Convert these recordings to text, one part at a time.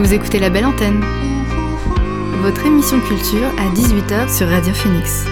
Vous écoutez La Belle Antenne, votre émission culture à 18h sur Radio Phoenix.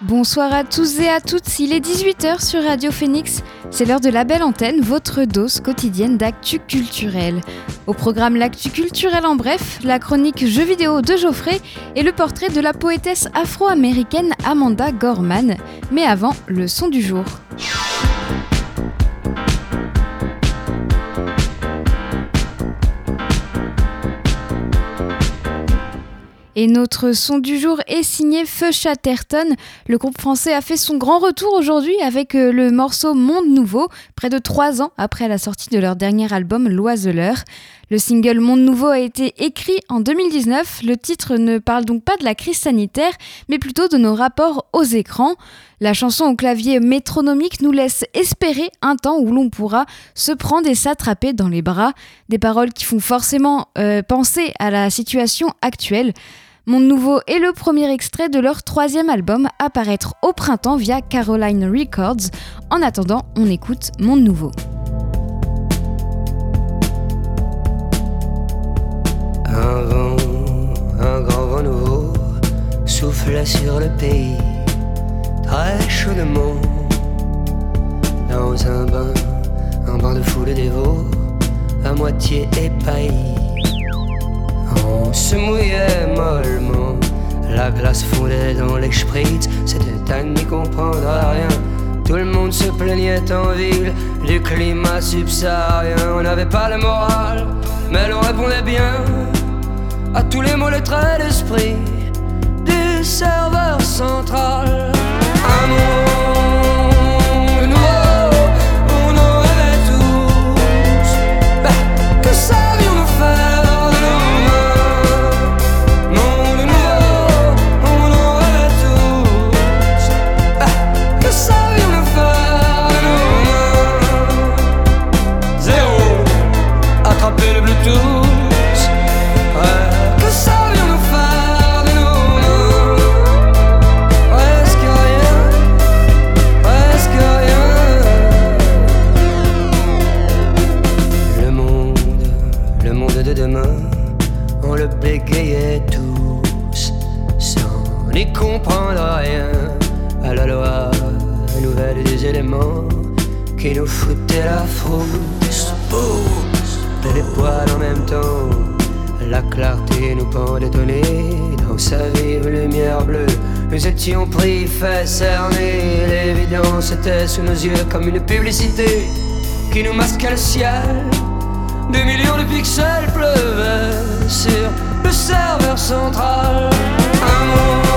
Bonsoir à tous et à toutes, il est 18h sur Radio Phoenix, c'est l'heure de la belle antenne, votre dose quotidienne d'actu culturel. Au programme L'actu culturel en bref, la chronique jeux vidéo de Geoffrey et le portrait de la poétesse afro-américaine Amanda Gorman. Mais avant, le son du jour. Et notre son du jour est signé Feu Chatterton. Le groupe français a fait son grand retour aujourd'hui avec euh, le morceau Monde Nouveau, près de trois ans après la sortie de leur dernier album L'Oiseleur. Le single Monde Nouveau a été écrit en 2019. Le titre ne parle donc pas de la crise sanitaire, mais plutôt de nos rapports aux écrans. La chanson au clavier métronomique nous laisse espérer un temps où l'on pourra se prendre et s'attraper dans les bras. Des paroles qui font forcément euh, penser à la situation actuelle. Monde Nouveau est le premier extrait de leur troisième album à paraître au printemps via Caroline Records. En attendant, on écoute Monde Nouveau. Un vent, un grand vent nouveau souffle sur le pays, très chaudement. Dans un bain, un bain de foule dévot, à moitié épaillis. On se mollement, la glace fondait dans les spritz, c'était à n'y comprendre rien. Tout le monde se plaignait en ville du climat subsaharien. On n'avait pas le moral, mais l'on répondait bien à tous les mots, les traits d'esprit du serveur central. Un la frousse. Les poils en même temps. La clarté nous pendait au dans sa vive lumière bleue. Nous étions pris, fait cerner. L'évidence était sous nos yeux comme une publicité qui nous masquait le ciel. Des millions de pixels pleuvaient sur le serveur central. Un monde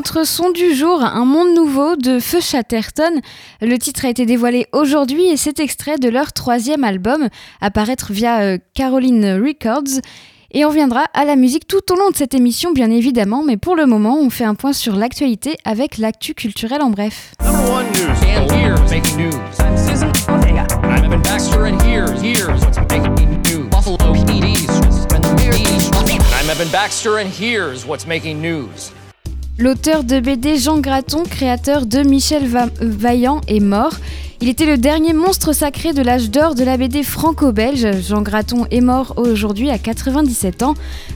notre son du jour, Un monde nouveau de Feu Chatterton. Le titre a été dévoilé aujourd'hui et c'est extrait de leur troisième album, à paraître via euh, Caroline Records. Et on viendra à la musique tout au long de cette émission, bien évidemment, mais pour le moment, on fait un point sur l'actualité avec l'actu culturel en bref. L'auteur de BD Jean Graton, créateur de Michel Vaillant, est mort. Il était le dernier monstre sacré de l'âge d'or de la BD franco-belge. Jean Graton est mort aujourd'hui à 97 ans.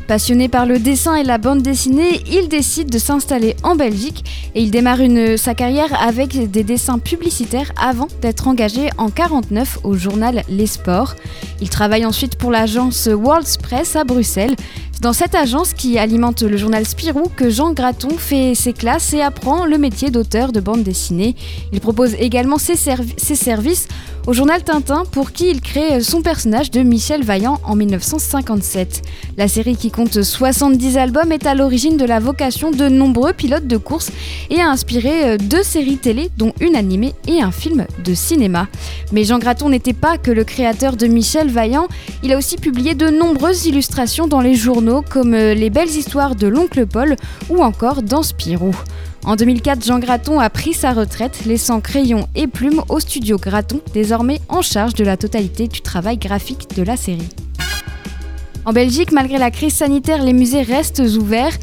Passionné par le dessin et la bande dessinée, il décide de s'installer en Belgique et il démarre sa carrière avec des dessins publicitaires avant d'être engagé en 49 au journal Les Sports. Il travaille ensuite pour l'agence World's Press à Bruxelles. C'est dans cette agence qui alimente le journal Spirou que Jean Graton fait ses classes et apprend le métier d'auteur de bande dessinée. Il propose également ses, ses services au journal Tintin pour qui il crée son personnage de Michel Vaillant en 1957. La série qui compte 70 albums est à l'origine de la vocation de nombreux pilotes de course et a inspiré euh, deux séries télé dont une animée et un film de cinéma. Mais Jean Graton n'était pas que le créateur de Michel Vaillant, il a aussi publié de nombreuses illustrations dans les journaux comme euh, Les belles histoires de l'oncle Paul ou encore dans Spirou. En 2004, Jean Graton a pris sa retraite, laissant crayon et plume au studio Graton, désormais en charge de la totalité du travail graphique de la série. En Belgique, malgré la crise sanitaire, les musées restent ouverts.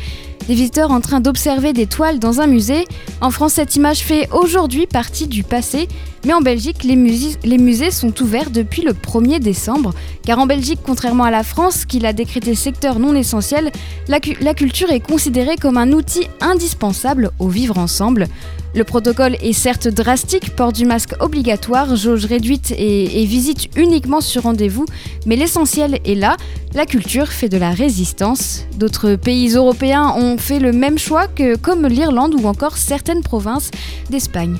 Des visiteurs en train d'observer des toiles dans un musée. En France, cette image fait aujourd'hui partie du passé, mais en Belgique, les, musées, sont ouverts depuis le 1er décembre, car en Belgique, contrairement à la France, qui l'a décrété secteur non essentiel, la, culture est considérée comme un outil indispensable au vivre ensemble. Le protocole est certes drastique, port du masque obligatoire, jauge réduite et, visite uniquement sur rendez-vous, mais l'essentiel est là, la culture fait de la résistance. D'autres pays européens ont fait le même choix que comme l'Irlande ou encore certaines provinces d'Espagne.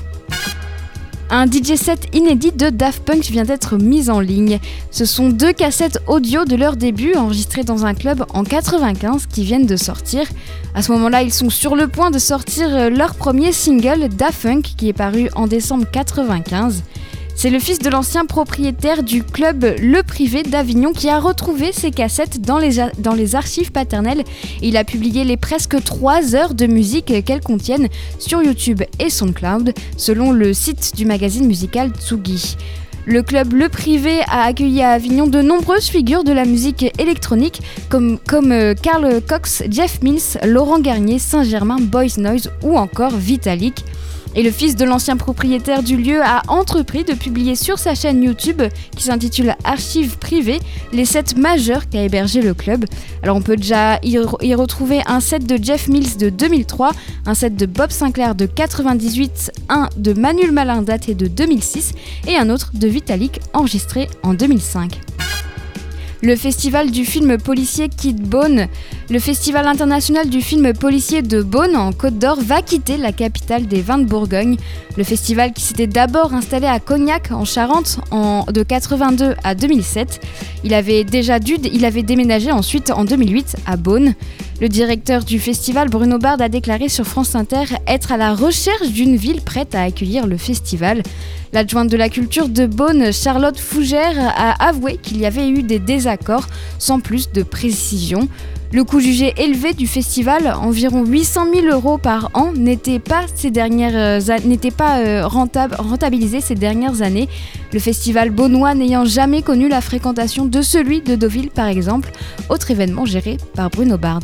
Un DJ set inédit de Daft Punk vient d'être mis en ligne. Ce sont deux cassettes audio de leur début enregistrées dans un club en 95 qui viennent de sortir. À ce moment-là, ils sont sur le point de sortir leur premier single Daft Punk qui est paru en décembre 95. C'est le fils de l'ancien propriétaire du club Le Privé d'Avignon qui a retrouvé ses cassettes dans les, archives paternelles. Il a publié les presque 3 heures de musique qu'elles contiennent sur YouTube et SoundCloud, selon le site du magazine musical Tsugi. Le club Le Privé a accueilli à Avignon de nombreuses figures de la musique électronique comme, comme euh, Karl Cox, Jeff Mills, Laurent Garnier, Saint-Germain, Boys Noise ou encore Vitalik. Et le fils de l'ancien propriétaire du lieu a entrepris de publier sur sa chaîne YouTube, qui s'intitule Archives privées, les sets majeurs qu'a hébergé le club. Alors on peut déjà y, retrouver un set de Jeff Mills de 2003, un set de Bob Sinclair de 98, un de Manuel Malin daté de 2006 et un autre de Vitalik enregistré en 2005 le festival du film policier Kid Bone. Le festival international du film policier de Beaune en Côte d'Or va quitter la capitale des vins de Bourgogne. Le festival qui s'était d'abord installé à Cognac en Charente en, de 82 à 2007. Il avait déjà dû, il avait déménagé ensuite en 2008 à Beaune. Le directeur du festival, Bruno Bard, a déclaré sur France Inter être à la recherche d'une ville prête à accueillir le festival. L'adjointe de la culture de Beaune, Charlotte Fougère, a avoué qu'il y avait eu des désaccords sans plus de précision. Le coût jugé élevé du festival, environ 800 000 euros par an, n'était pas, euh, euh, rentabilisé ces dernières années. Le festival beaunois n'ayant jamais connu la fréquentation de celui de Deauville par exemple, autre événement géré par Bruno Bard.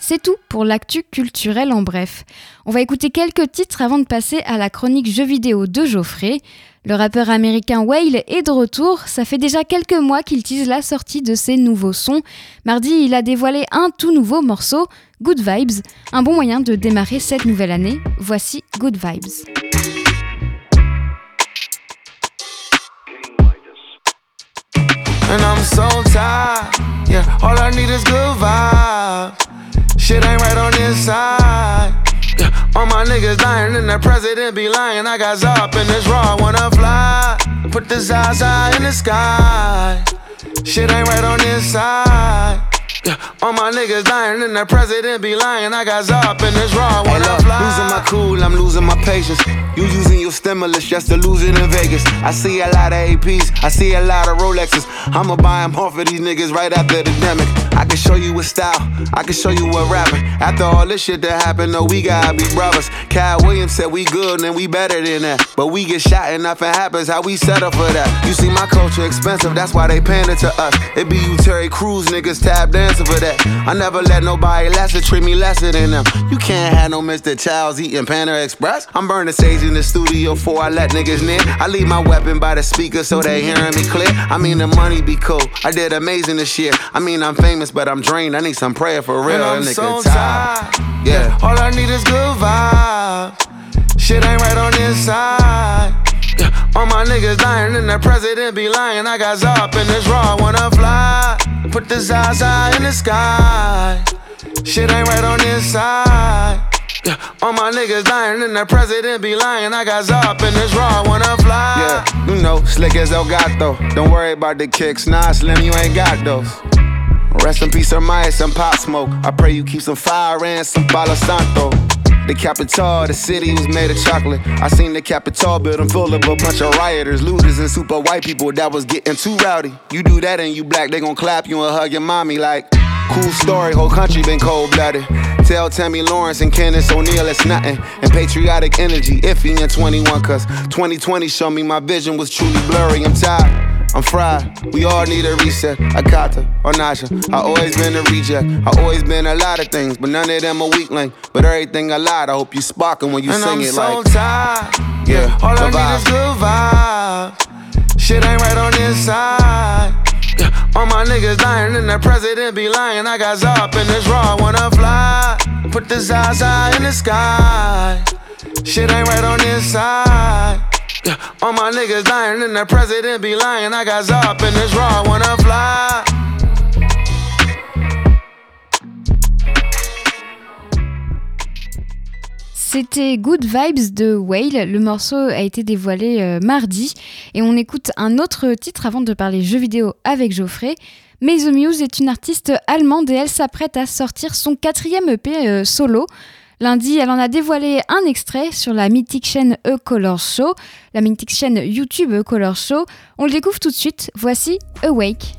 C'est tout pour l'actu culturel en bref. On va écouter quelques titres avant de passer à la chronique jeux vidéo de Geoffrey. Le rappeur américain Whale est de retour, ça fait déjà quelques mois qu'il tease la sortie de ses nouveaux sons. Mardi, il a dévoilé un tout nouveau morceau, Good Vibes, un bon moyen de démarrer cette nouvelle année. Voici Good Vibes. All my niggas dying and the president be lying. I got Zop in this raw, wanna fly. Put the Zaza in the sky. Shit ain't right on this side. All my niggas dying and the president be lying. I got Zop in this raw when hey, look, fly. Losing my cool, I'm losing my patience. You using your stimulus just to lose it in Vegas. I see a lot of APs, I see a lot of Rolexes. I'ma buy them off of these niggas right after the demic. I can show you what style, I can show you what rapping. After all this shit that happened, no, we gotta be brothers. Cal Williams said we good and we better than that. But we get shot and nothing happens, how we settle for that? You see, my culture expensive, that's why they paying it to us. It be you Terry Crews niggas tap dancing for that. I never let nobody lesser treat me lesser than them. You can't have no Mr. Childs eating Panda Express. I'm burning sage in the studio before I let niggas near. I leave my weapon by the speaker so they hearing me clear. I mean, the money be cool. I did amazing this year. I mean, I'm famous, but I'm drained. I need some prayer for real. And I'm so tired. Yeah. All I need is good vibes. Shit ain't right on this side. Yeah. All my niggas dying and the president be lying. I got Zop in this raw, I wanna fly. Put the Zaza in the sky. Shit ain't right on this side. Yeah, all my niggas dying and the president be lying. I got Zop in this raw, I wanna fly. Yeah, you know, slick as El Gato. Don't worry about the kicks. Nah, Slim, you ain't got those. Rest in peace, Hermias, some pop smoke. I pray you keep some fire and some Palo Santo. The capital, the city was made of chocolate. I seen the capital building full of a bunch of rioters, looters, and super white people that was getting too rowdy. You do that and you black, they gon' clap you and hug your mommy like. Cool story, whole country been cold blooded. Tell Tammy Lawrence and Candace O'Neal it's nothing. And patriotic energy, iffy in 21, cause 2020 showed me my vision was truly blurry. I'm tired. I'm fried, we all need a reset. Akata or Naja. I always been a reject. I always been a lot of things, but none of them a weak link. But everything I lied, I hope you sparking when you and sing I'm it so like. Tired. Yeah, all I need is good vibes. Shit ain't right on this side. Yeah, all my niggas dying and the president be lying. I got Zop in this raw, I wanna fly. Put the Zaza in the sky. Shit ain't right on this side. My niggas dying and the president be lying. I got Zop in raw, fly. C'était Good Vibes de Whale. Le morceau a été dévoilé euh, mardi et on écoute un autre titre avant de parler jeux vidéo avec Geoffrey. Maison Muse est une artiste allemande et elle s'apprête à sortir son quatrième EP euh, solo. Lundi, elle en a dévoilé un extrait sur la mythique chaîne E-Color Show, la mythique chaîne YouTube E-Color Show. On le découvre tout de suite. Voici Awake.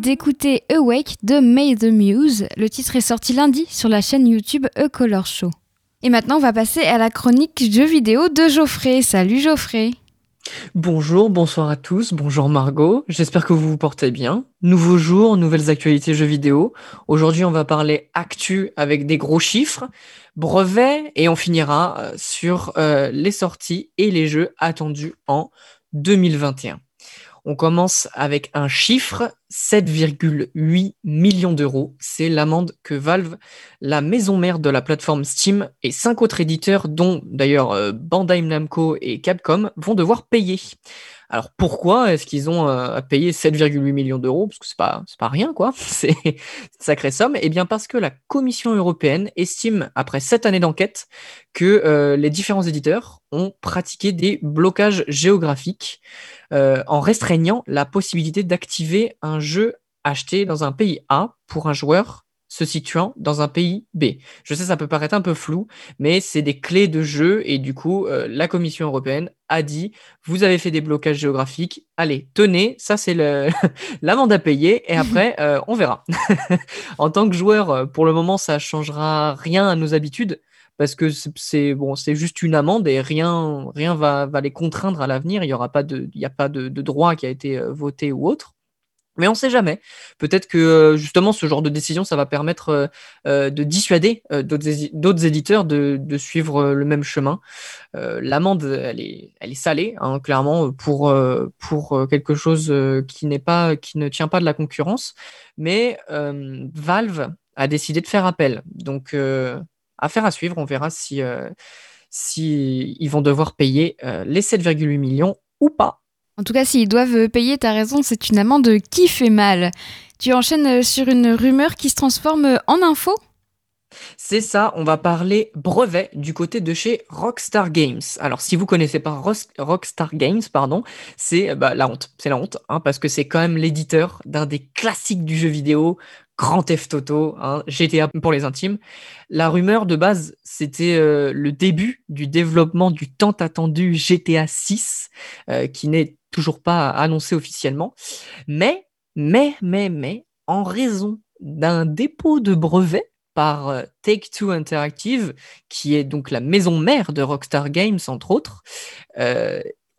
D'écouter Awake de May the Muse. Le titre est sorti lundi sur la chaîne YouTube A Color Show. Et maintenant, on va passer à la chronique jeux vidéo de Geoffrey. Salut Geoffrey. Bonjour, bonsoir à tous, bonjour Margot, j'espère que vous vous portez bien. Nouveau jour, nouvelles actualités jeux vidéo. Aujourd'hui, on va parler actu avec des gros chiffres, brevets et on finira euh, sur euh, les sorties et les jeux attendus en 2021. On commence avec un chiffre, 7,8 millions d'euros. C'est l'amende que Valve, la maison mère de la plateforme Steam, et cinq autres éditeurs, dont d'ailleurs euh, Bandai Namco et Capcom, vont devoir payer. Alors pourquoi est-ce qu'ils ont euh, à payer 7,8 millions d'euros? Parce que c'est pas, pas rien, quoi. C'est une sacrée somme. Eh bien parce que la Commission européenne estime, après sept années d'enquête, que euh, les différents éditeurs ont pratiqué des blocages géographiques euh, en restreignant la possibilité d'activer un jeu acheté dans un pays A pour un joueur se situant dans un pays B. Je sais, ça peut paraître un peu flou, mais c'est des clés de jeu et du coup, euh, la Commission européenne a dit, vous avez fait des blocages géographiques, allez, tenez, ça c'est l'amende à payer et après, euh, on verra. en tant que joueur, pour le moment, ça changera rien à nos habitudes parce que c'est bon, c'est juste une amende et rien, rien va, va les contraindre à l'avenir. Il n'y aura pas de, il y a pas de, de, droit qui a été euh, voté ou autre. Mais on ne sait jamais. Peut-être que euh, justement ce genre de décision, ça va permettre euh, de dissuader d'autres éditeurs de, suivre le même chemin. L'amende, elle est, elle est salée, hein, clairement, pour, pour quelque chose qui pas, qui ne tient pas de la concurrence. Mais Valve a décidé de faire appel. Donc affaire à suivre. On verra si, euh, si ils vont devoir payer euh, les 7,8 millions ou pas. En tout cas, s'ils doivent payer, tu as raison, c'est une amende qui fait mal. Tu enchaînes euh, sur une rumeur qui se transforme en info? C'est ça, on va parler brevet du côté de chez Rockstar Games. Alors si vous connaissez pas Rockstar Games, pardon, c'est bah, la honte, c'est la honte, hein, parce que c'est quand même l'éditeur d'un des classiques du jeu vidéo, Grand Theft Auto, hein, GTA pour les intimes. La rumeur de base, c'était euh, le début du développement du tant attendu GTA 6, euh, qui n'est toujours pas annoncé officiellement. Mais, mais, mais, mais, en raison d'un dépôt de brevet par euh, Take-Two Interactive, qui est donc la maison mère de Rockstar Games, entre autres,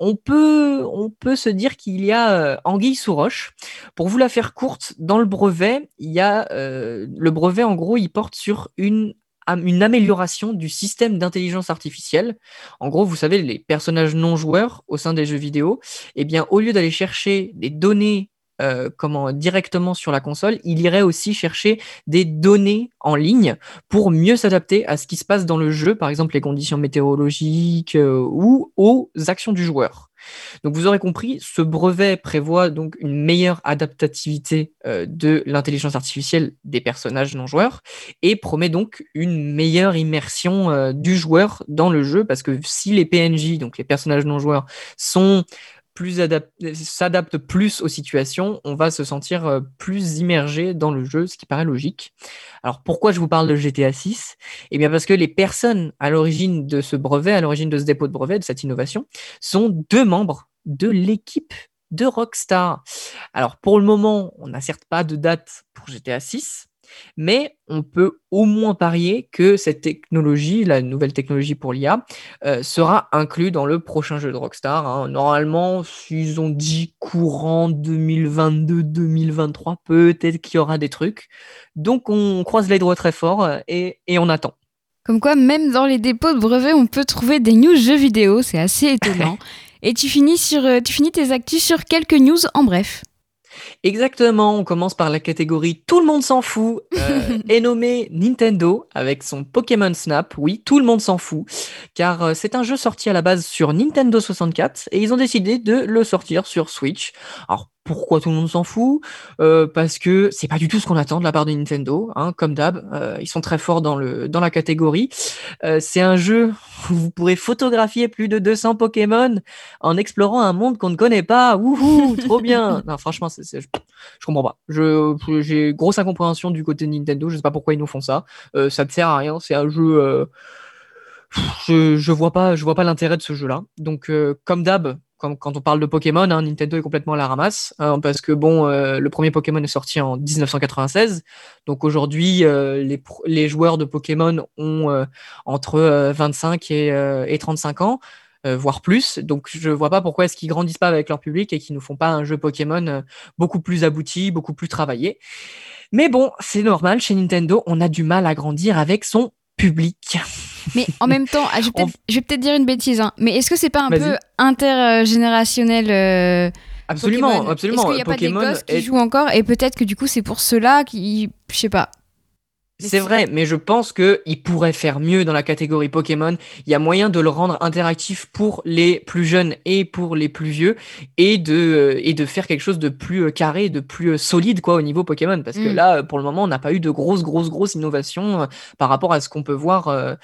on peut, on peut se dire qu'il y a euh, anguille sous roche. Pour vous la faire courte, dans le brevet, il y a euh, le brevet en gros, il porte sur une une amélioration du système d'intelligence artificielle. En gros, vous savez, les personnages non joueurs au sein des jeux vidéo, eh bien, au lieu d'aller chercher des données euh, comment directement sur la console, il irait aussi chercher des données en ligne pour mieux s'adapter à ce qui se passe dans le jeu, par exemple les conditions météorologiques euh, ou aux actions du joueur. Donc vous aurez compris, ce brevet prévoit donc une meilleure adaptativité euh, de l'intelligence artificielle des personnages non joueurs et promet donc une meilleure immersion du joueur dans le jeu parce que si les PNJ, donc les personnages non joueurs, sont plus s'adapte plus aux situations, on va se sentir euh, plus immergé dans le jeu, ce qui paraît logique. Alors pourquoi je vous parle de GTA 6 Eh bien parce que les personnes à l'origine de ce brevet, à l'origine de ce dépôt de brevet, de cette innovation, sont deux membres de l'équipe de Rockstar. Alors pour le moment, on n'a certes pas de date pour GTA 6, mais on peut au moins parier que cette technologie, la nouvelle technologie pour l'IA, euh, sera inclue dans le prochain jeu de Rockstar. Hein. Normalement, s'ils ont dit courant 2022-2023, peut-être qu'il y aura des trucs. Donc on croise les doigts très fort euh, et, et on attend. Comme quoi, même dans les dépôts de brevets, on peut trouver des news jeux vidéo, c'est assez étonnant. et tu finis, sur, euh, tu finis tes actus sur quelques news en bref. Exactement, on commence par la catégorie Tout le monde s'en fout, euh, est nommé Nintendo avec son Pokémon Snap. Oui, tout le monde s'en fout, car euh, c'est un jeu sorti à la base sur Nintendo 64 et ils ont décidé de le sortir sur Switch. Alors pourquoi tout le monde s'en fout euh, Parce que c'est pas du tout ce qu'on attend de la part de Nintendo, hein, comme d'hab. Euh, ils sont très forts dans le dans la catégorie. Euh, c'est un jeu où vous pourrez photographier plus de 200 Pokémon en explorant un monde qu'on ne connaît pas. Wouhou, trop bien Non, franchement, c'est, je, je comprends pas. Je j'ai grosse incompréhension du côté de Nintendo. Je sais pas pourquoi ils nous font ça. ça ne sert à rien. C'est un jeu. je je vois pas je vois pas l'intérêt de ce jeu-là. Donc comme d'hab quand, on parle de Pokémon, hein, Nintendo est complètement à la ramasse, hein, parce que bon, euh, le premier Pokémon est sorti en 1996, donc aujourd'hui, euh, les, joueurs de Pokémon ont euh, entre euh, 25 et, euh, et 35 ans, voire plus, donc je vois pas pourquoi est-ce qu'ils grandissent pas avec leur public et qu'ils nous font pas un jeu Pokémon beaucoup plus abouti, beaucoup plus travaillé. Mais bon, c'est normal, chez Nintendo, on a du mal à grandir avec son public. Mais en même temps, ah, je vais peut-être dire une bêtise, hein, mais est-ce que c'est pas un peu intergénérationnel euh, Absolument, Pokémon? absolument. Est-ce qu'il n'y a Pokémon pas des gosses qui est- jouent encore? Et peut-être que du coup c'est pour cela qui, je sais pas. C'est vrai, mais je pense que il pourrait faire mieux dans la catégorie Pokémon. Il y a moyen de le rendre interactif pour les plus jeunes et pour les plus vieux, et de euh, et de faire quelque chose de plus euh, carré, de plus euh, solide quoi au niveau Pokémon. Parce que Mm. là, pour le moment, on n'a pas eu de grosses, grosses, grosses innovations par rapport à ce qu'on peut voir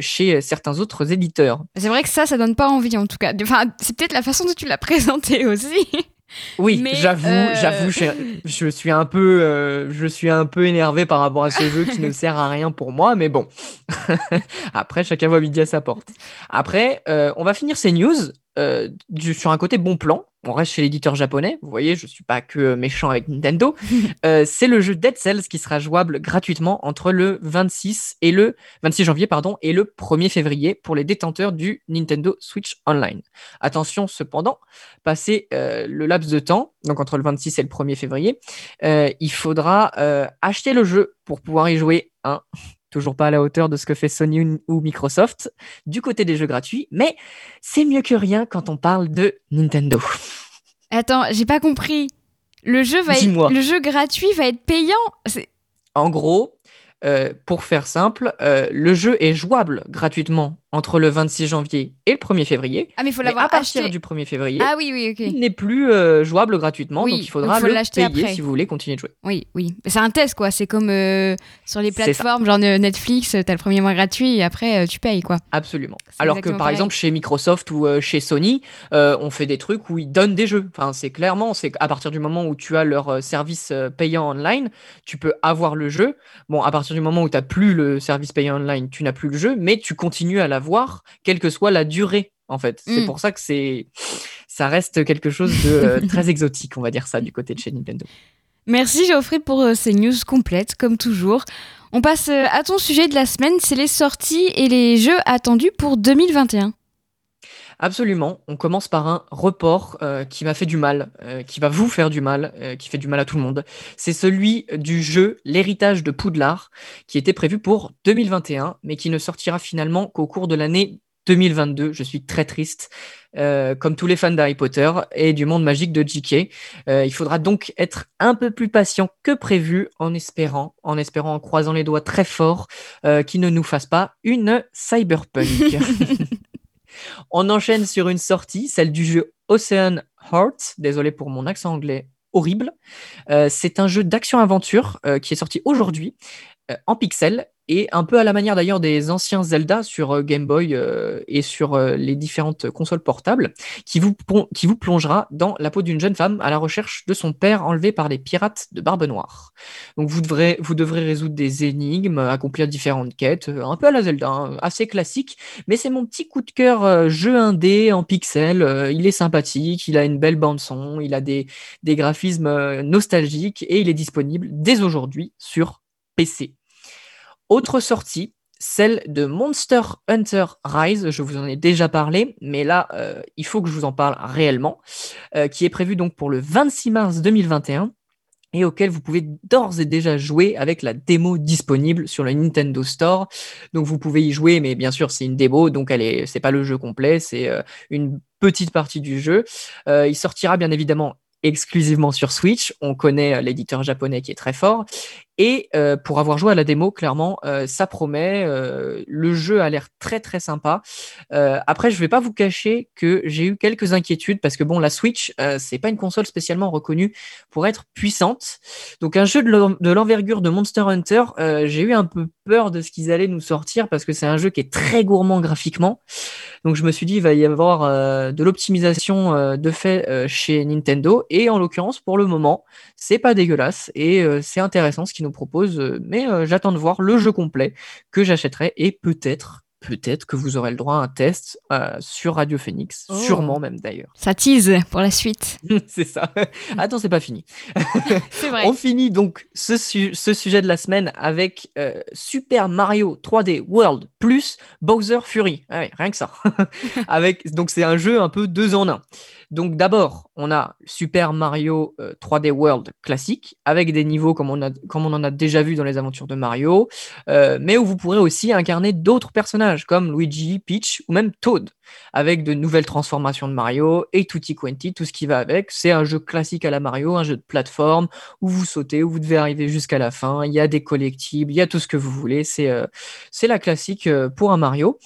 chez certains autres éditeurs. C'est vrai que ça, ça donne pas envie en tout cas. Enfin, c'est peut-être la façon dont tu l'as présenté aussi. Oui, j'avoue, euh, j'avoue, je, je suis un peu, euh, je suis un peu énervé par rapport à ce jeu qui ne sert à rien pour moi, mais bon. Après, chacun voit midi à sa porte. Après, euh, on va finir ces news euh, du- sur un côté bon plan. On reste chez l'éditeur japonais. Vous voyez, je suis pas que méchant avec Nintendo. Euh, c'est le jeu Dead Cells qui sera jouable gratuitement entre le 26 et le 26 janvier pardon et le 1er février pour les détenteurs du Nintendo Switch Online. Attention cependant, passé euh, le laps de temps, donc entre le 26 et le 1er février, euh, il faudra euh, acheter le jeu pour pouvoir y jouer. Hein. Toujours pas à la hauteur de ce que fait Sony ou- Microsoft du côté des jeux gratuits, mais c'est mieux que rien quand on parle de Nintendo. Attends, j'ai pas compris. Le jeu va Dis-moi. être, le jeu gratuit va être payant? En gros, euh, pour faire simple, euh, le jeu est jouable gratuitement entre le 26 janvier et le 1er février. Ah mais il faut l'avoir à partir acheté. du 1er février, Ah oui oui ok. il n'est plus euh, jouable gratuitement, Oui, donc il faudra donc faut le payer après. si vous voulez continuer de jouer. Oui oui. C'est un test quoi. C'est comme euh, sur les plateformes genre euh, Netflix, t'as le premier mois gratuit et après euh, tu payes quoi. Absolument. Alors que par pareil. exemple chez Microsoft ou chez Sony, on fait des trucs où ils donnent des jeux. Enfin, c'est clairement, c'est à partir du moment où tu as leur service payant online, tu peux avoir le jeu. Bon, à partir du moment où tu n'as plus le service payant online, tu n'as plus le jeu, mais tu continues à l'avoir, quelle que soit la durée. En fait, c'est Mm. pour ça que c'est, ça reste quelque chose de euh, très exotique, on va dire ça, du côté de chez Nintendo. Merci Geoffrey pour euh, ces news complètes comme toujours. On passe euh, à ton sujet de la semaine, c'est les sorties et les jeux attendus pour 2021. Absolument. On commence par un report euh, qui m'a fait du mal, euh, qui va vous faire du mal, euh, qui fait du mal à tout le monde. C'est celui du jeu L'héritage de Poudlard, qui était prévu pour 2021, mais qui ne sortira finalement qu'au cours de l'année 2022. Je suis très triste, comme tous les fans d'Harry Potter et du monde magique de J.K. Il faudra donc être un peu plus patient que prévu, en espérant, en espérant, en croisant les doigts très fort, qu'il ne nous fasse pas une cyberpunk. On enchaîne sur une sortie, celle du jeu Ocean Heart. Désolé pour mon accent anglais horrible. Euh, c'est un jeu d'action-aventure euh, qui est sorti aujourd'hui euh, en pixel et un peu à la manière d'ailleurs des anciens Zelda sur euh, Game Boy euh, et sur euh, les différentes consoles portables, qui vous, plongera dans la peau d'une jeune femme à la recherche de son père enlevé par les pirates de Barbe Noire. Donc vous devrez, résoudre des énigmes, accomplir différentes quêtes, un peu à la Zelda, hein, assez classique, mais c'est mon petit coup de cœur jeu indé en pixel. il est sympathique, il a une belle bande son, il a des, graphismes nostalgiques et il est disponible dès aujourd'hui sur PC. Autre sortie, celle de Monster Hunter Rise. Je vous en ai déjà parlé, mais là, euh, il faut que je vous en parle réellement, euh, qui est prévu donc pour le 26 mars 2021 et auquel vous pouvez d'ores et déjà jouer avec la démo disponible sur le Nintendo Store. Donc vous pouvez y jouer, mais bien sûr c'est une démo, donc elle est, c'est pas le jeu complet, c'est euh, une petite partie du jeu. Il sortira bien évidemment exclusivement sur Switch. On connaît l'éditeur japonais qui est très fort. Et euh, pour avoir joué à la démo, clairement, euh, ça promet. euh, le jeu a l'air très très sympa. Après, je vais pas vous cacher que j'ai eu quelques inquiétudes parce que bon, la Switch, c'est pas une console spécialement reconnue pour être puissante. Donc un jeu de l'en- de l'envergure de Monster Hunter, j'ai eu un peu peur de ce qu'ils allaient nous sortir parce que c'est un jeu qui est très gourmand graphiquement. Donc je me suis dit il va y avoir de l'optimisation de fait chez Nintendo et en l'occurrence pour le moment c'est pas dégueulasse et c'est intéressant ce qu'ils nous proposent. euh, mais euh, j'attends de voir le jeu complet que j'achèterai et peut-être peut-être que vous aurez le droit à un test euh, sur Radio Phoenix, Oh. sûrement même d'ailleurs. Ça tease pour la suite. c'est ça. Attends, c'est pas fini. C'est vrai. On finit donc ce, su- ce sujet de la semaine avec euh, Super Mario 3D World plus Bowser Fury. Ah ouais, rien que ça. avec, donc c'est un jeu un peu deux en un. Donc d'abord, on a Super Mario euh, 3D World classique avec des niveaux comme on, a, comme on en a déjà vu dans les aventures de Mario, euh, mais où vous pourrez aussi incarner d'autres personnages comme Luigi, Peach ou même Toad avec de nouvelles transformations de Mario et Tutti Quanti, tout ce qui va avec. C'est un jeu classique à la Mario, un jeu de plateforme où vous sautez, où vous devez arriver jusqu'à la fin. Il y a des collectibles, il y a tout ce que vous voulez. C'est euh, la classique euh, pour un Mario.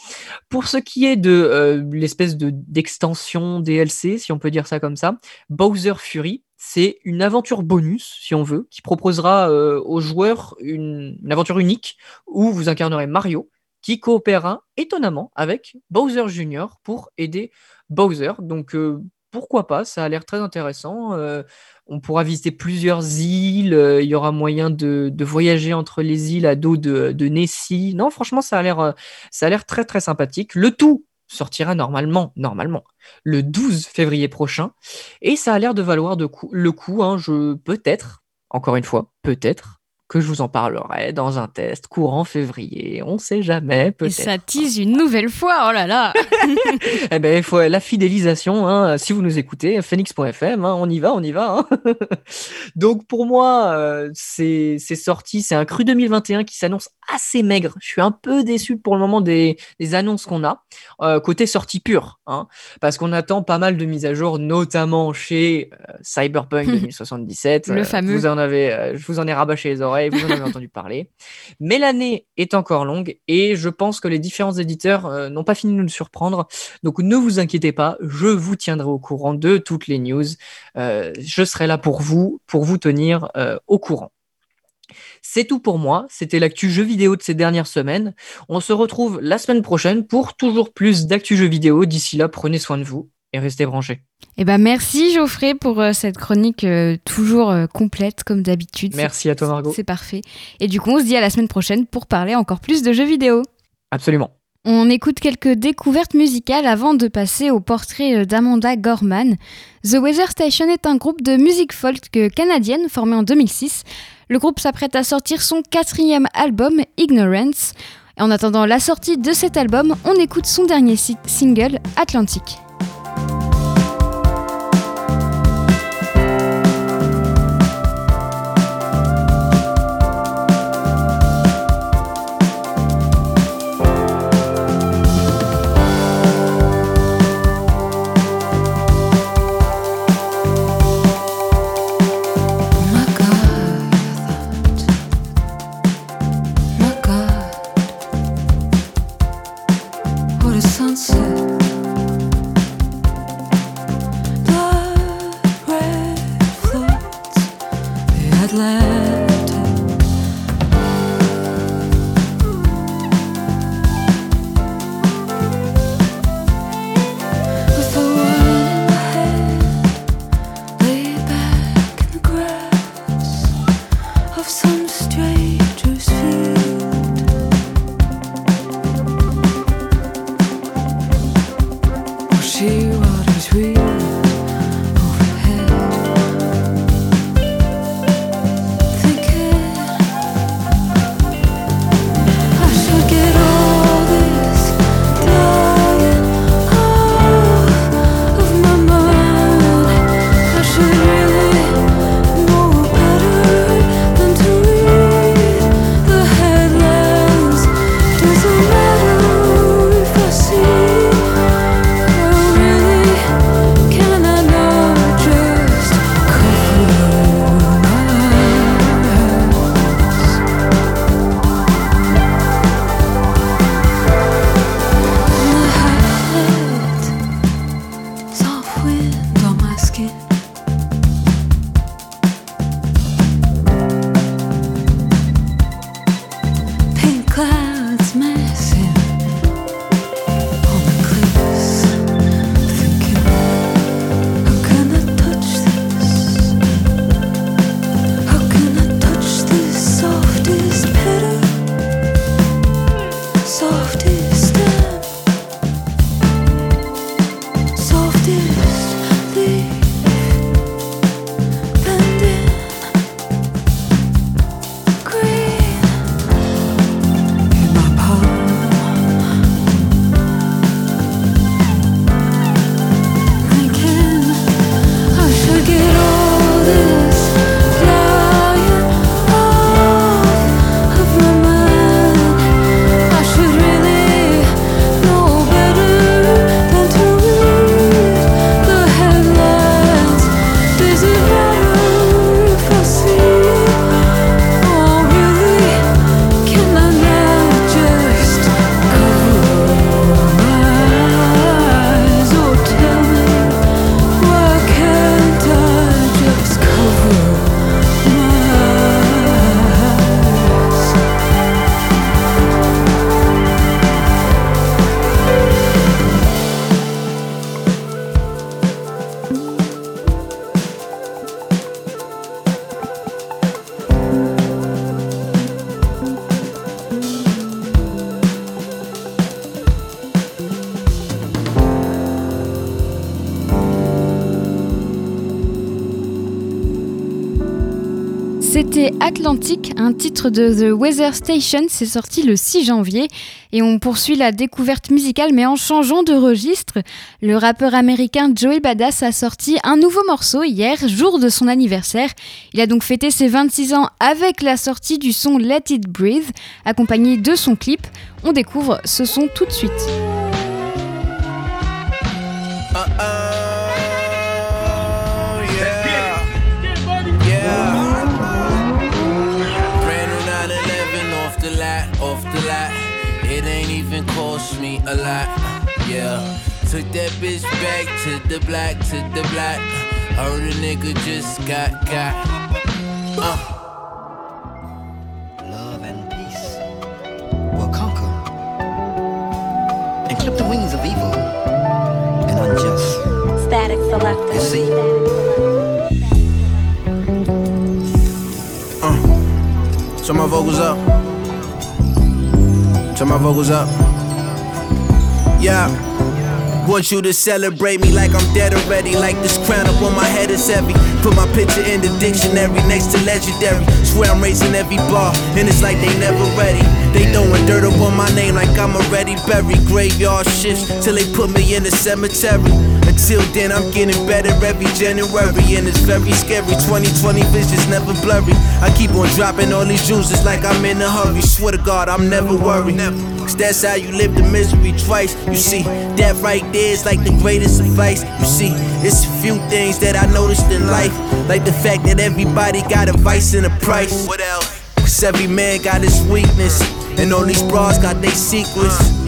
Pour ce qui est de euh, l'espèce de d'extension DLC, si on peut dire ça comme ça, Bowser Fury, c'est une aventure bonus, si on veut, qui proposera euh, aux joueurs une aventure unique où vous incarnerez Mario, qui coopérera étonnamment avec Bowser Jr. pour aider Bowser. Donc euh, pourquoi pas, ça a l'air très intéressant. Euh, on pourra visiter plusieurs îles, euh, il y aura moyen de, voyager entre les îles à dos de, Nessie. Non, franchement, ça a l'air très très sympathique. Le tout sortira normalement, normalement, le 12 février prochain. Et ça a l'air de valoir le coup. hein, je peut-être, encore une fois, peut-être que je vous en parlerai dans un test courant février. On sait jamais, Et peut-être. ça tease une nouvelle fois. Oh là là. Eh ben, il faut la fidélisation. hein, si vous nous écoutez, phoenix.fm, hein, on y va, on y va. hein. Donc pour moi, euh, c'est c'est sorti, c'est un cru 2021 qui s'annonce assez maigre. Je suis un peu déçu pour le moment des, des annonces qu'on a euh, côté sortie pure, hein, parce qu'on attend pas mal de mises à jour, notamment chez euh, Cyberpunk 2077. Le Euh, fameux. Vous en avez, je vous en ai rabâché les oreilles, vous en avez entendu parler. Mais l'année est encore longue et je pense que les différents éditeurs n'ont pas fini de nous surprendre. Donc ne vous inquiétez pas, je vous tiendrai au courant de toutes les news. Je serai là pour vous, pour vous tenir au courant. C'est tout pour moi, c'était l'actu jeux vidéo de ces dernières semaines. On se retrouve la semaine prochaine pour toujours plus d'actu jeux vidéo. D'ici là, prenez soin de vous et restez branchés. Eh ben merci Geoffrey pour euh, cette chronique euh, toujours euh, complète comme d'habitude. Merci à toi Margot. C'est parfait. Et du coup, on se dit à la semaine prochaine pour parler encore plus de jeux vidéo. Absolument. On écoute quelques découvertes musicales avant de passer au portrait d'Amanda Gorman. The Weather Station est un groupe de musique folk canadienne formé en 2006. Le groupe s'apprête à sortir son quatrième album, Ignorance. En attendant la sortie de cet album, on écoute son dernier si- single, Atlantic. C'était Atlantic, un titre de The Weather Station, c'est sorti le 6 janvier et on poursuit la découverte musicale mais en changeant de registre. Le rappeur américain Joey Badass a sorti un nouveau morceau hier, jour de son anniversaire. Il a donc fêté ses 26 ans avec la sortie du son Let It Breathe, accompagné de son clip. On découvre ce son tout de suite. Me a lot. Yeah. Took that bitch back to the black, to the black. Heard a nigga just got got. Uh. Love and peace will conquer and clip the wings of evil and unjust. Static selector. You see? Turn my vocals up. Turn my vocals up. Yeah. Want you to celebrate me like I'm dead already. Like this crown up on my head is heavy. Put my picture in the dictionary next to legendary. Swear I'm raising every bar, and it's like they never ready. They throwing dirt up on my name like I'm already buried. Graveyard shifts till they put me in the cemetery. Until then, I'm getting better every January, and it's very scary. 2020 vision's never blurry. I keep on dropping all these juices like I'm in a hurry. Swear to God, I'm never worried. Cause that's how you live the misery twice. You see, that right there is like the greatest advice. You see, it's a few things that I noticed in life. Like the fact that everybody got a vice and a price. What else? Cause every man got his weakness. And all these bras got their secrets.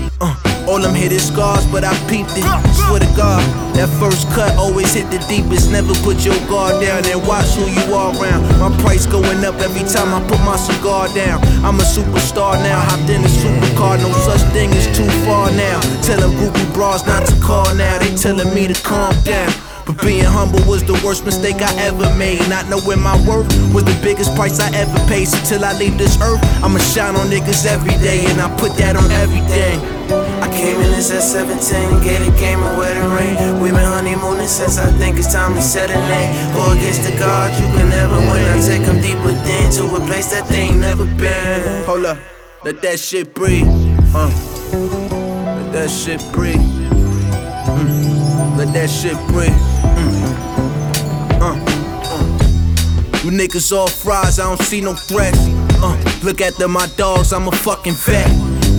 All them hidden scars, but I peeped it. Swear to God, that first cut always hit the deepest. Never put your guard down and watch who you are around. My price going up every time I put my cigar down. I'm a superstar now, hopped in a supercar. No such thing as too far now. Tell them groupie bras not to call now. They telling me to calm down. Being humble was the worst mistake I ever made. Not knowing my worth was the biggest price I ever paid. So till I leave this earth, I'ma shine on niggas every day, and I put that on everything. I came in this at 17, gave the game a wedding ring. We been honeymooning since I think it's time to set a name. Go against the gods, you can never win. I take them deep within to a place that they ain't never been. Hold up, let that shit breathe. Uh, let that shit breathe. Mm, let that shit breathe. You niggas all fries, I don't see no threats. Uh, look at them, my dogs, I'm a fucking vet.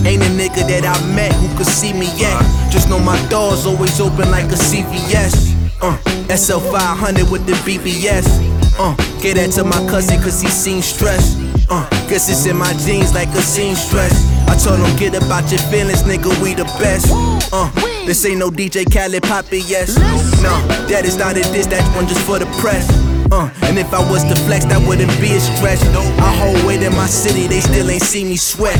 Ain't a nigga that I met who could see me yet. Just know my doors always open like a CVS. Uh, SL 500 with the BBS. Uh, get that to my cousin cause he seen stress. Uh, guess it's in my jeans like a seamstress. I told him get about your feelings, nigga, we the best. Uh, this ain't no DJ Khaled Poppy, yes. No, that is not a diss, that one just for the press. Uh, and if I was to flex, that wouldn't be a stretch. I hold weight in my city, they still ain't see me sweat.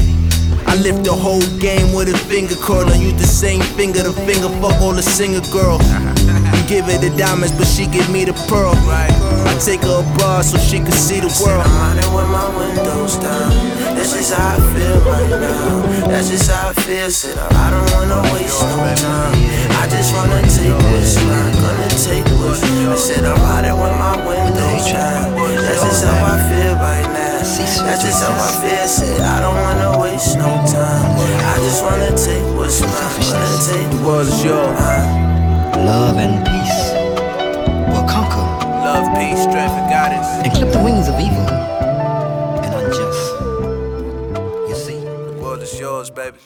I lift the whole game with a finger curl. I use the same finger to finger fuck all the singer girls. You give her the diamonds, but she give me the pearl. I take her abroad so she can see the world. I'm with my windows down. That's just how I feel right now. That's just how I feel. Said I don't wanna waste no time. I just wanna take what's mine. Gonna take what's. I said I'm riding with my windows down. That's just how I feel right now. That's just how I feel. Said I don't wanna waste no time. I just wanna take what's mine. Wanna take what's yours. Love and peace will conquer Love, peace, strength, and guidance. and clip the wings of evil and unjust. You see? The world is yours, baby.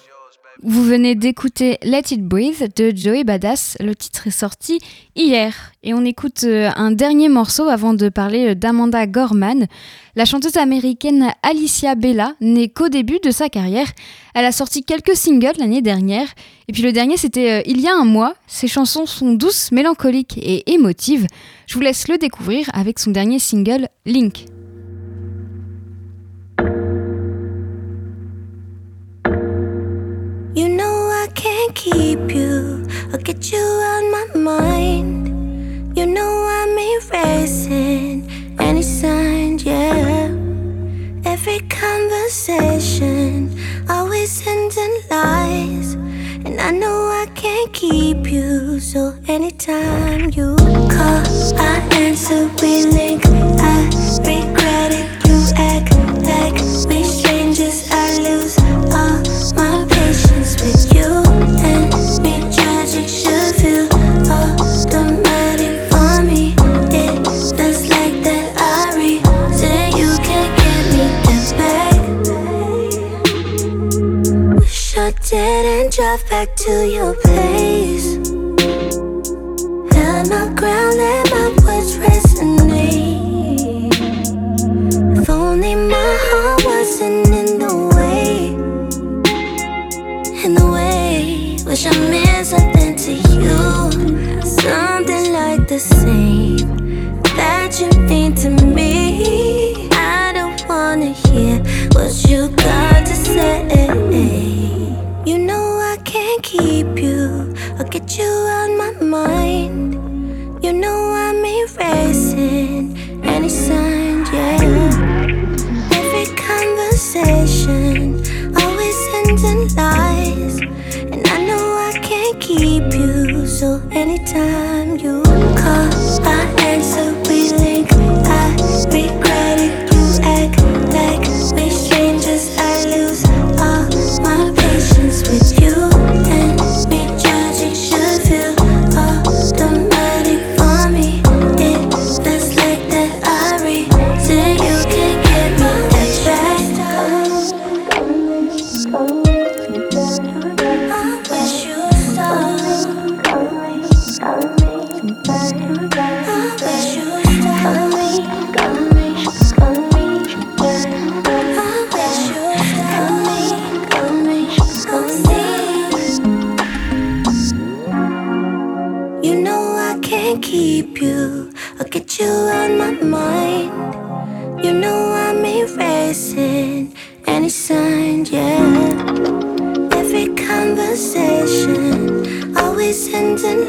Vous venez d'écouter Let It Breathe de Joey Badass. Le titre est sorti hier. Et on écoute euh, un dernier morceau avant de parler euh, d'Amanda Gorman. La chanteuse américaine Alicia Bella n'est qu'au début de sa carrière. Elle a sorti quelques singles l'année dernière. Et puis le dernier, c'était euh, il y a un mois. Ses chansons sont douces, mélancoliques et émotives. Je vous laisse le découvrir avec son dernier single, Link. Can't keep you or get you out my mind. You know I'm erasing any sign, yeah. Every conversation always ends in lies. And I know I can't keep you, so anytime you call, I answer, we link. I regret sit and drive back to your place. Held my ground, and my words rest.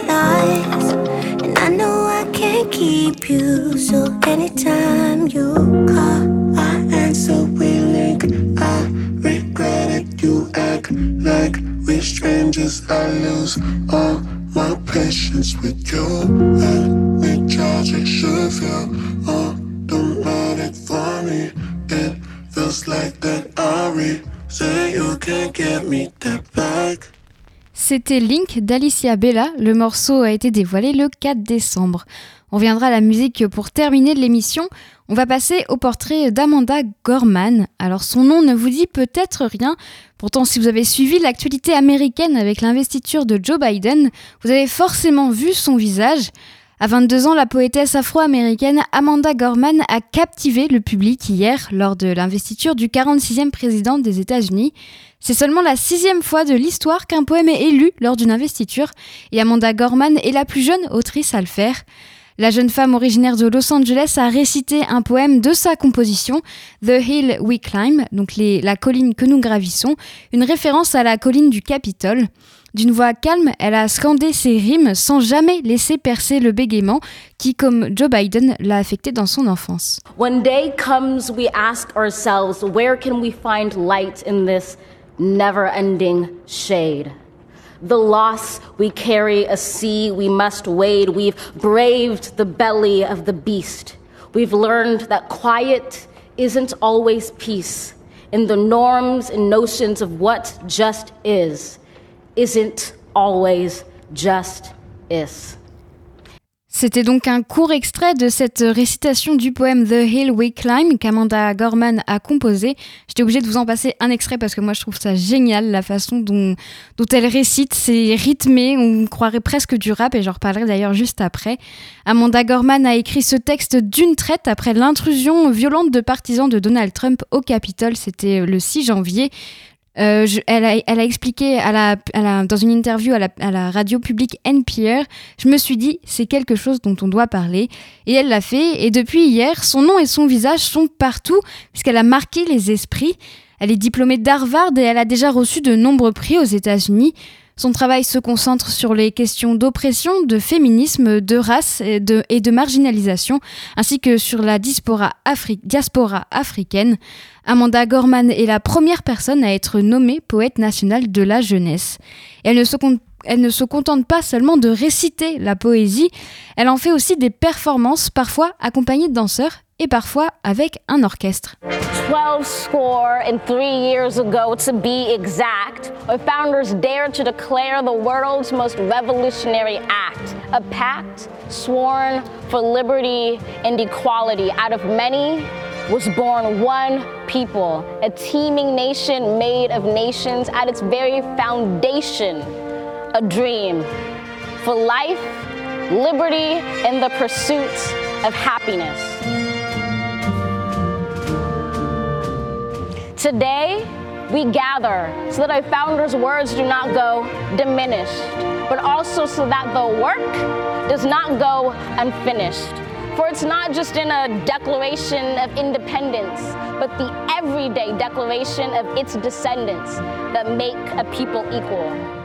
Lies. And I know I can't keep you, so anytime C'était Link d'Alicia Bella. Le morceau a été dévoilé le 4 décembre. On viendra à la musique pour terminer l'émission. On va passer au portrait d'Amanda Gorman. Alors son nom ne vous dit peut-être rien. Pourtant, si vous avez suivi l'actualité américaine avec l'investiture de Joe Biden, vous avez forcément vu son visage. À 22 ans, la poétesse afro-américaine Amanda Gorman a captivé le public hier lors de l'investiture du 46e président des États-Unis. C'est seulement la sixième fois de l'histoire qu'un poème est élu lors d'une investiture et Amanda Gorman est la plus jeune autrice à le faire. La jeune femme originaire de Los Angeles a récité un poème de sa composition, The Hill We Climb, donc la colline que nous gravissons, une référence à la colline du Capitole. D'une voix calme, elle a scandé ses rimes sans jamais laisser percer le bégaiement qui, comme Joe Biden, l'a affecté dans son enfance. When day comes, we ask ourselves, where can we find light in this never ending shade? The loss we carry, a sea we must wade. We've braved the belly of the beast. We've learned that quiet isn't always peace. In the norms and notions of what just is, isn't always just is. C'était donc un court extrait de cette récitation du poème The Hill We Climb qu'Amanda Gorman a composé. J'étais obligée de vous en passer un extrait parce que moi je trouve ça génial la façon dont, elle récite. C'est rythmé, on croirait presque du rap et j'en reparlerai d'ailleurs juste après. Amanda Gorman a écrit ce texte d'une traite après l'intrusion violente de partisans de Donald Trump au Capitole. C'était le 6 janvier. Euh, je- elle, a, elle a expliqué à la, à la- dans une interview à la, à la radio publique NPR, je me suis dit, c'est quelque chose dont on doit parler. Et elle l'a fait. Et depuis hier, son nom et son visage sont partout, puisqu'elle a marqué les esprits. Elle est diplômée d'Harvard et elle a déjà reçu de nombreux prix aux États-Unis. Son travail se concentre sur les questions d'oppression, de féminisme, de race et de, marginalisation, ainsi que sur la diaspora, afri- diaspora africaine. Amanda Gorman est la première personne à être nommée poète nationale de la jeunesse. Elle ne se contente pas seulement de réciter la poésie, elle en fait aussi des performances, parfois accompagnées de danseurs et parfois avec un orchestre. Twelve score and three years ago, to be exact, our founders dared to declare the world's most revolutionary act, a pact sworn for liberty and equality. Out of many was born one people, a teeming nation made of nations at its very foundation, a dream for life, liberty, and the pursuit of happiness. Today, we gather so that our founders' words do not go diminished, but also so that the work does not go unfinished. For it's not just in a declaration of independence, but the everyday declaration of its descendants that make a people equal.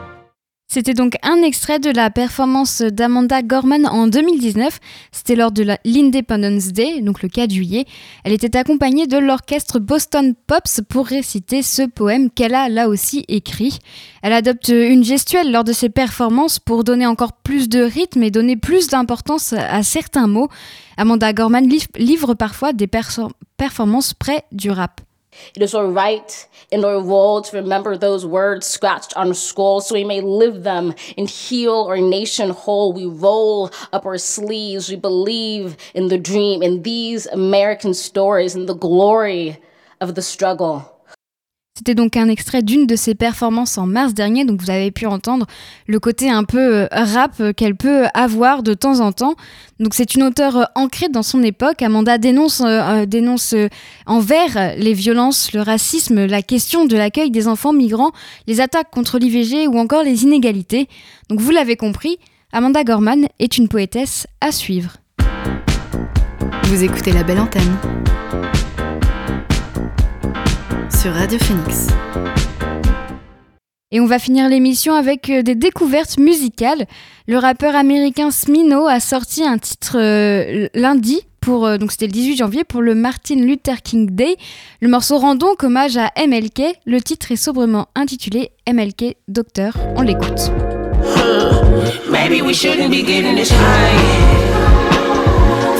C'était donc un extrait de la performance d'Amanda Gorman en 2019. C'était lors de l'Independence Day, donc le 4 juillet. Elle était accompagnée de l'orchestre Boston Pops pour réciter ce poème qu'elle a là aussi écrit. Elle adopte une gestuelle lors de ses performances pour donner encore plus de rythme et donner plus d'importance à certains mots. Amanda Gorman livre parfois des performances près du rap. It is our right and our role to remember those words scratched on skull so we may live them and heal our nation whole. We roll up our sleeves. We believe in the dream, in these American stories, and the glory of the struggle. C'était donc un extrait d'une de ses performances en mars dernier, donc vous avez pu entendre le côté un peu euh, rap qu'elle peut avoir de temps en temps. Donc c'est une auteure euh, ancrée dans son époque. Amanda dénonce, euh, dénonce envers les violences, le racisme, la question de l'accueil des enfants migrants, les attaques contre l'IVG ou encore les inégalités. Donc vous l'avez compris, Amanda Gorman est une poétesse à suivre. Vous écoutez la belle antenne sur Radio Phoenix. Et on va finir l'émission avec euh, des découvertes musicales. Le rappeur américain Smino a sorti un titre euh, lundi pour euh, donc c'était le 18 janvier pour le Martin Luther King Day. Le morceau rend donc hommage à MLK. Le titre est sobrement intitulé MLK Docteur. On l'écoute. Maybe we shouldn't be getting this high.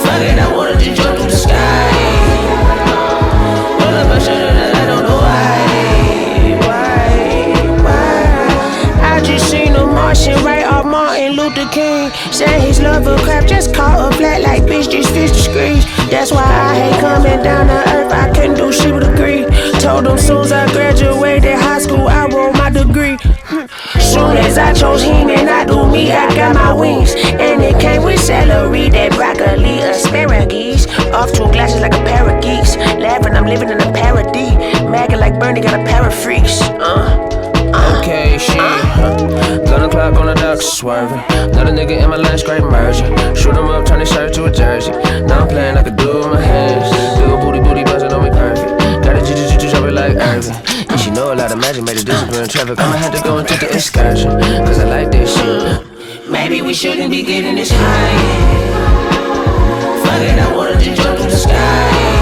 Fuck it, I wanted to jump to the sky. Martian right off Martin Luther King. Said his love of crap just caught a flat like bitch, just 50 degrees. That's why I hate coming down to earth. I couldn't do shit with a degree. Told them soon as I graduated high school, I want my degree. Soon as I chose him and I do me, I got my wings. And it came with celery, that broccoli, asparagus. Off two glasses like a geeks. Laughing, I'm living in a the swerving. Another nigga in my lane, straight merging. Shoot him up, turn his shirt to a jersey. Now I'm playing like a dude with my hands. Big booty, booty on me perfect. Got a juju, juju, like Irving. She know a lot of magic, made a discipline in traffic. I'ma have to go and take the excursion. Cause I like this shit. Maybe we shouldn't be getting this high. Fuck it, I wanna just jump to the sky.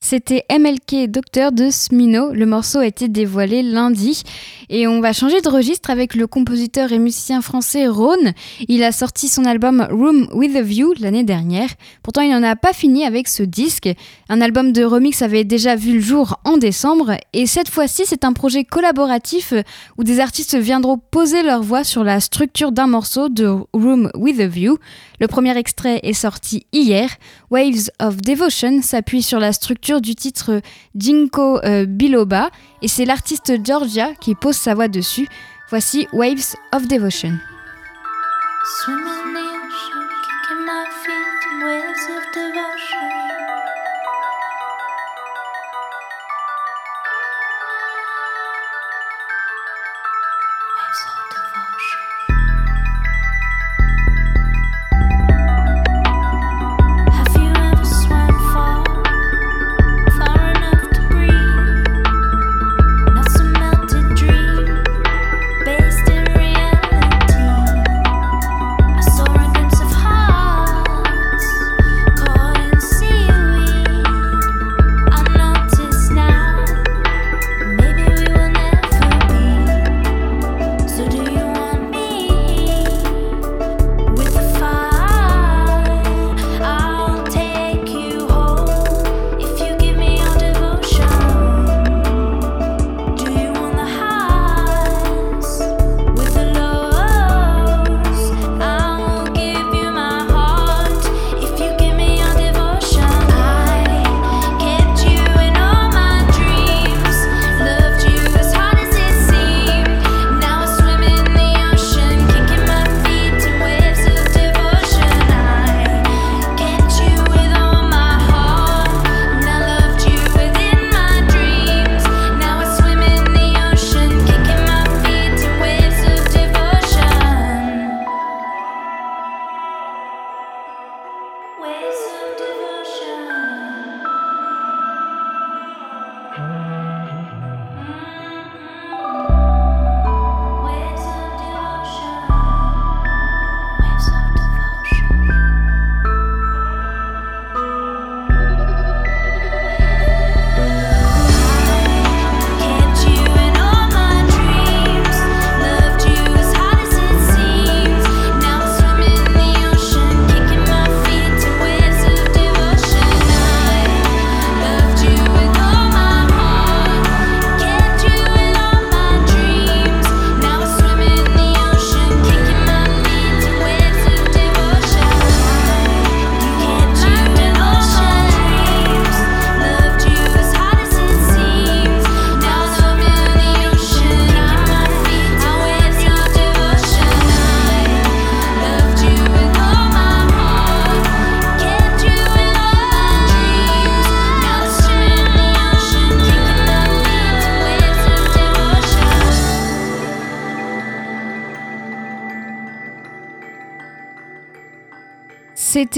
C'était MLK Docteur de Smino. Le morceau a été dévoilé lundi. Et on va changer de registre avec le compositeur et musicien français Rhône. Il a sorti son album Room with a View l'année dernière. Pourtant, il n'en a pas fini avec ce disque. Un album de remix avait déjà vu le jour en décembre. Et cette fois-ci, c'est un projet collaboratif où des artistes viendront poser leur voix sur la structure d'un morceau de Room with a View. Le premier extrait est sorti hier. Waves of Devotion s'appuie sur la structure du titre Jinko euh, Biloba et c'est l'artiste Georgia qui pose sa voix dessus. Voici Waves of Devotion. Waves of devotion.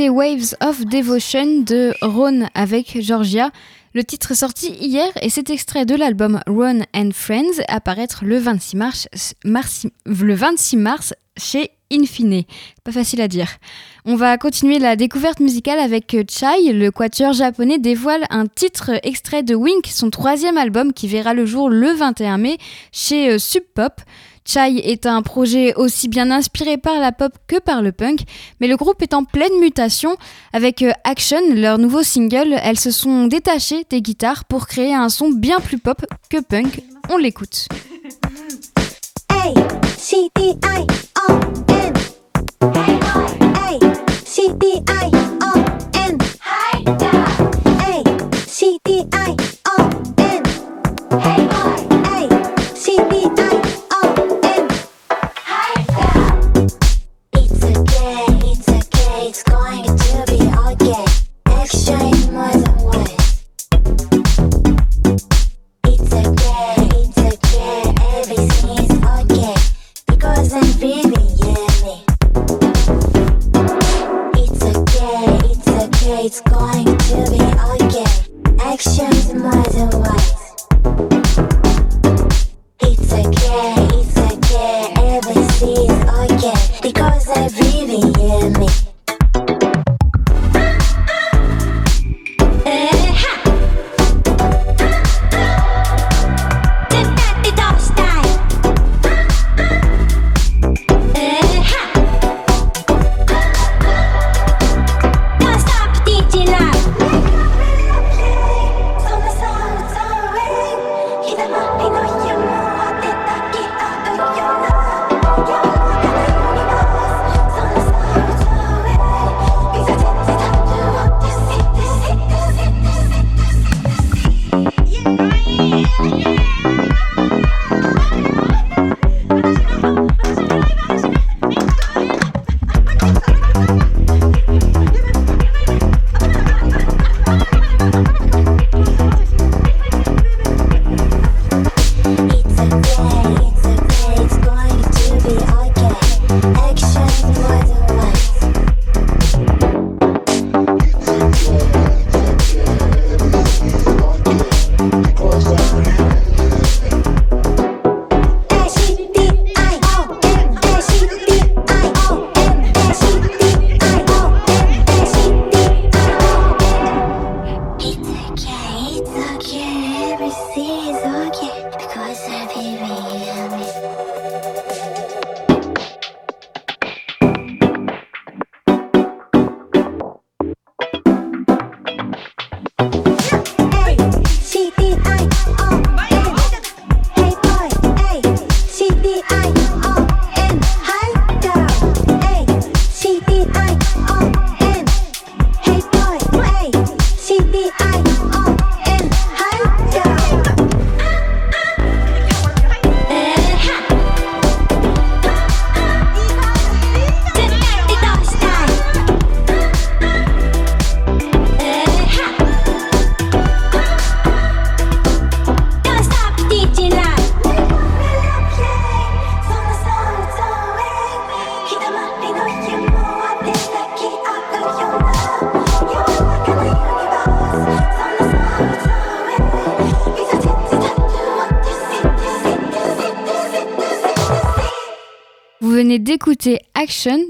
Waves of Devotion de Ron avec Georgia. Le titre sorti hier et cet extrait de l'album Ron and Friends apparaître le 26 mars, le 26 mars chez Infine. Pas facile à dire. On va continuer la découverte musicale avec Chai. Le quatuor japonais dévoile un titre extrait de Wink, son troisième album qui verra le jour le 21 mai chez euh, Sub Pop. Chai est un projet aussi bien inspiré par la pop que par le punk, mais le groupe est en pleine mutation. Avec euh, Action, leur nouveau single, elles se sont détachées des guitares pour créer un son bien plus pop que punk. On l'écoute. Hey,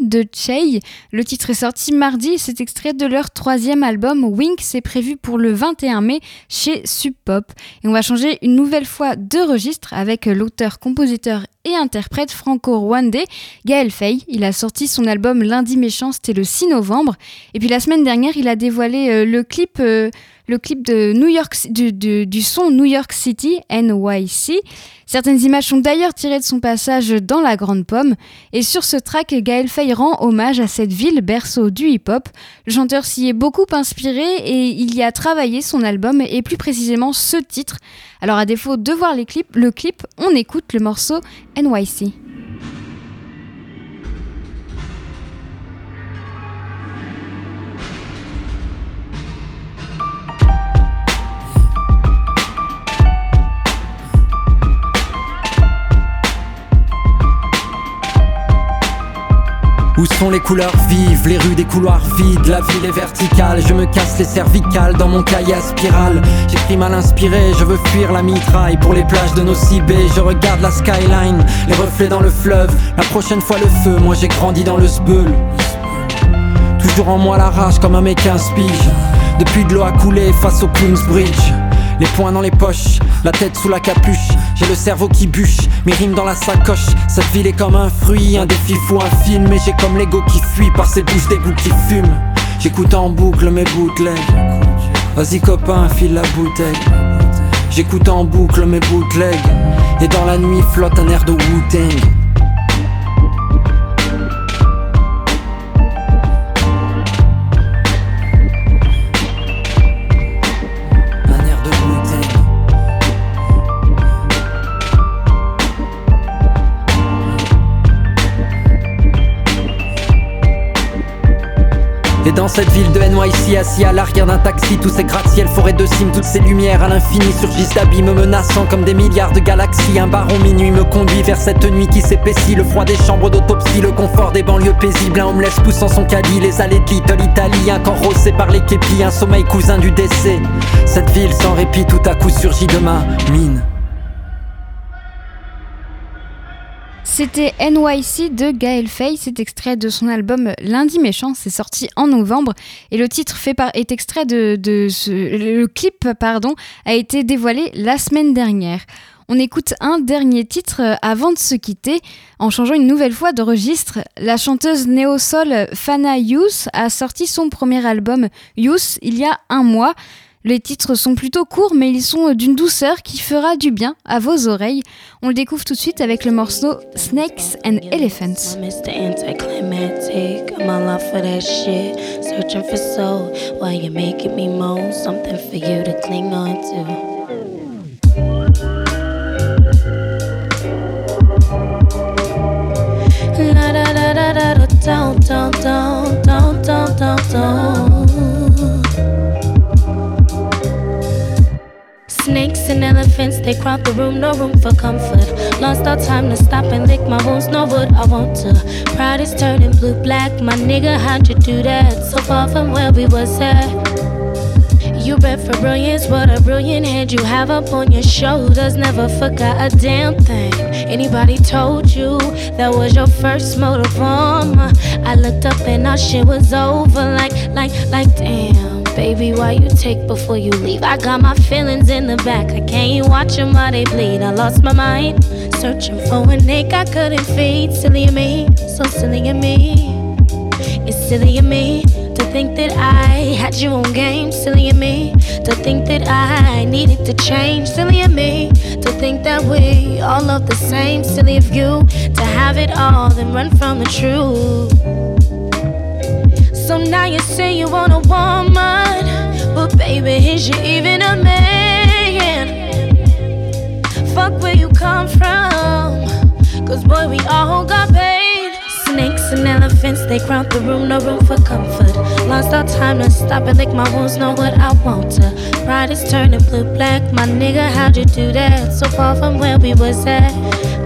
De Chey. Le titre est sorti mardi et c'est extrait de leur troisième album Wink. C'est prévu pour le 21 mai chez Sub Pop. Et on va changer une nouvelle fois de registre avec l'auteur, compositeur et interprète franco-rwandais Gaël Fay. Il a sorti son album Lundi Méchant, c'était le 6 novembre. Et puis la semaine dernière, il a dévoilé euh, le clip. Euh, le clip de New York, du, son New York City, NYC. Certaines images sont d'ailleurs tirées de son passage dans La Grande Pomme. Et sur ce track, Gaël Faye rend hommage à cette ville berceau du hip-hop. Le chanteur s'y est beaucoup inspiré et il y a travaillé son album et plus précisément ce titre. Alors à défaut de voir le clip, on écoute le morceau NYC. Les couleurs vives, les rues des couloirs vides, la ville est verticale, je me casse les cervicales dans mon cahier à spirale. J'écris mal inspiré, je veux fuir la mitraille pour les plages de nos cibés, je regarde la skyline, les reflets dans le fleuve, la prochaine fois le feu, moi j'ai grandi dans le sbeul. Toujours en moi la rage comme un mec 15 piges, depuis de l'eau à couler face au Queensbridge. Les poings dans les poches, la tête sous la capuche, j'ai le cerveau qui bûche, mes rimes dans la sacoche. Cette ville est comme un fruit, un défi fou, un film. Mais j'ai comme l'ego qui fuit par ces bouches d'égout qui fument. J'écoute en boucle mes bootlegs. Vas-y copain, file la bouteille. J'écoute en boucle mes bootlegs. Et dans la nuit flotte un air de Wu-Tang. Et dans cette ville de NYC, assis à l'arrière d'un taxi, tous ces gratte-ciel, forêts de cimes, toutes ces lumières à l'infini surgissent d'abîmes menaçants comme des milliards de galaxies. Un baron minuit me conduit vers cette nuit qui s'épaissit, le froid des chambres d'autopsie, le confort des banlieues paisibles, un homeless poussant son caddie, les allées de Little Italy, un corps rossé par les képis, un sommeil cousin du décès. Cette ville sans répit tout à coup surgit de ma mine. C'était NYC de Gaël Faye, c'est extrait de son album Lundi Méchant, c'est sorti en novembre et le titre fait est extrait de, ce, le clip pardon a été dévoilé la semaine dernière. On écoute un dernier titre avant de se quitter en changeant une nouvelle fois de registre. La chanteuse néo-sol Fana Youth a sorti son premier album Youth il y a un mois. Les titres sont plutôt courts, mais ils sont d'une douceur qui fera du bien à vos oreilles. On le découvre tout de suite avec le morceau Snakes and Elephants. Snakes and elephants, they crowd the room, no room for comfort. Lost all time to stop and lick my wounds, no wood I want to. Pride is turning blue black, my nigga, how'd you do that? So far from where we was at. You bet for brilliance, what a brilliant head you have up on your shoulders. Never forgot a damn thing. Anybody told you that was your first motive on? I looked up and our shit was over, like, like, like, damn. Baby, why you take before you leave? I got my feelings in the back. I can't watch them while they bleed. I lost my mind, searching for a nick I couldn't feed. Silly of me, so silly of me. It's silly of me to think that I had you on game. Silly of me to think that I needed to change. Silly of me to think that we all look the same. Silly of you to have it all, then run from the truth. Now you say you want a woman, but baby, is you even a man? Fuck where you come from, cause boy, we all got paid. Snakes and elephants, they crowd the room, no room for comfort. Lost all time to stop and lick my wounds, know what I want to. Pride is turning blue black, my nigga, how'd you do that? So far from where we was at.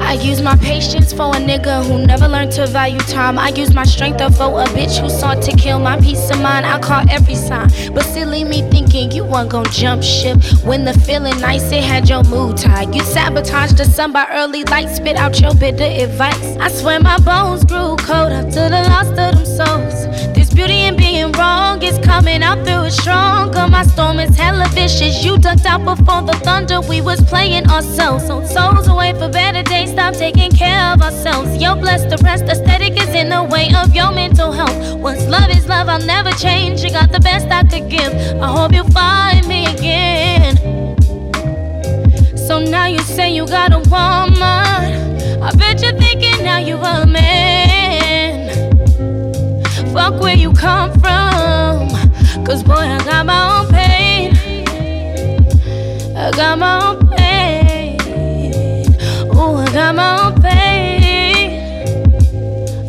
I use my patience for a nigga who never learned to value time. I use my strength to vote a bitch who sought to kill my peace of mind. I caught every sign, but silly me thinking you weren't gonna jump ship. When the feeling nice, it had your mood tied. You sabotaged the sun by early light, spit out your bitter advice. I swear my bones grew cold after the loss of them souls. This beauty in being wrong is coming out through it stronger. My storm is hella vicious. You ducked out before the thunder. We was playing ourselves. So souls away for better days. Stop taking care of ourselves. Yo, bless the rest. Aesthetic is in the way of your mental health. Once love is love, I'll never change. You got the best I could give. I hope you find me again. So now you say you got a woman. I bet you're thinking now you a man. Fuck where you come from. Cause boy, I got my own pain. I got my own pain. Ooh, I got my own pain.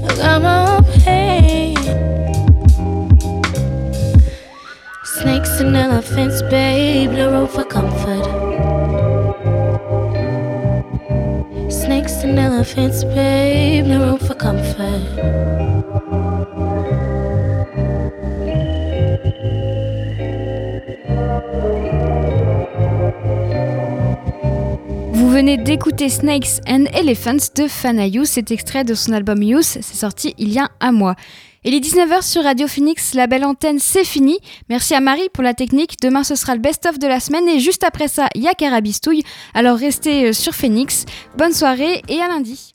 I got my own pain. Snakes and elephants, babe, room for comfort. Snakes and elephants, babe, no room for comfort. Venez d'écouter Snakes and Elephants de Fanayu, cet extrait de son album Youth, c'est sorti il y a un mois. Et les 19h sur Radio Phoenix, la belle antenne, c'est fini. Merci à Marie pour la technique. Demain, ce sera le best-of de la semaine. Et juste après ça, il y a Carabistouille. Alors restez euh, sur Phoenix. Bonne soirée et à lundi.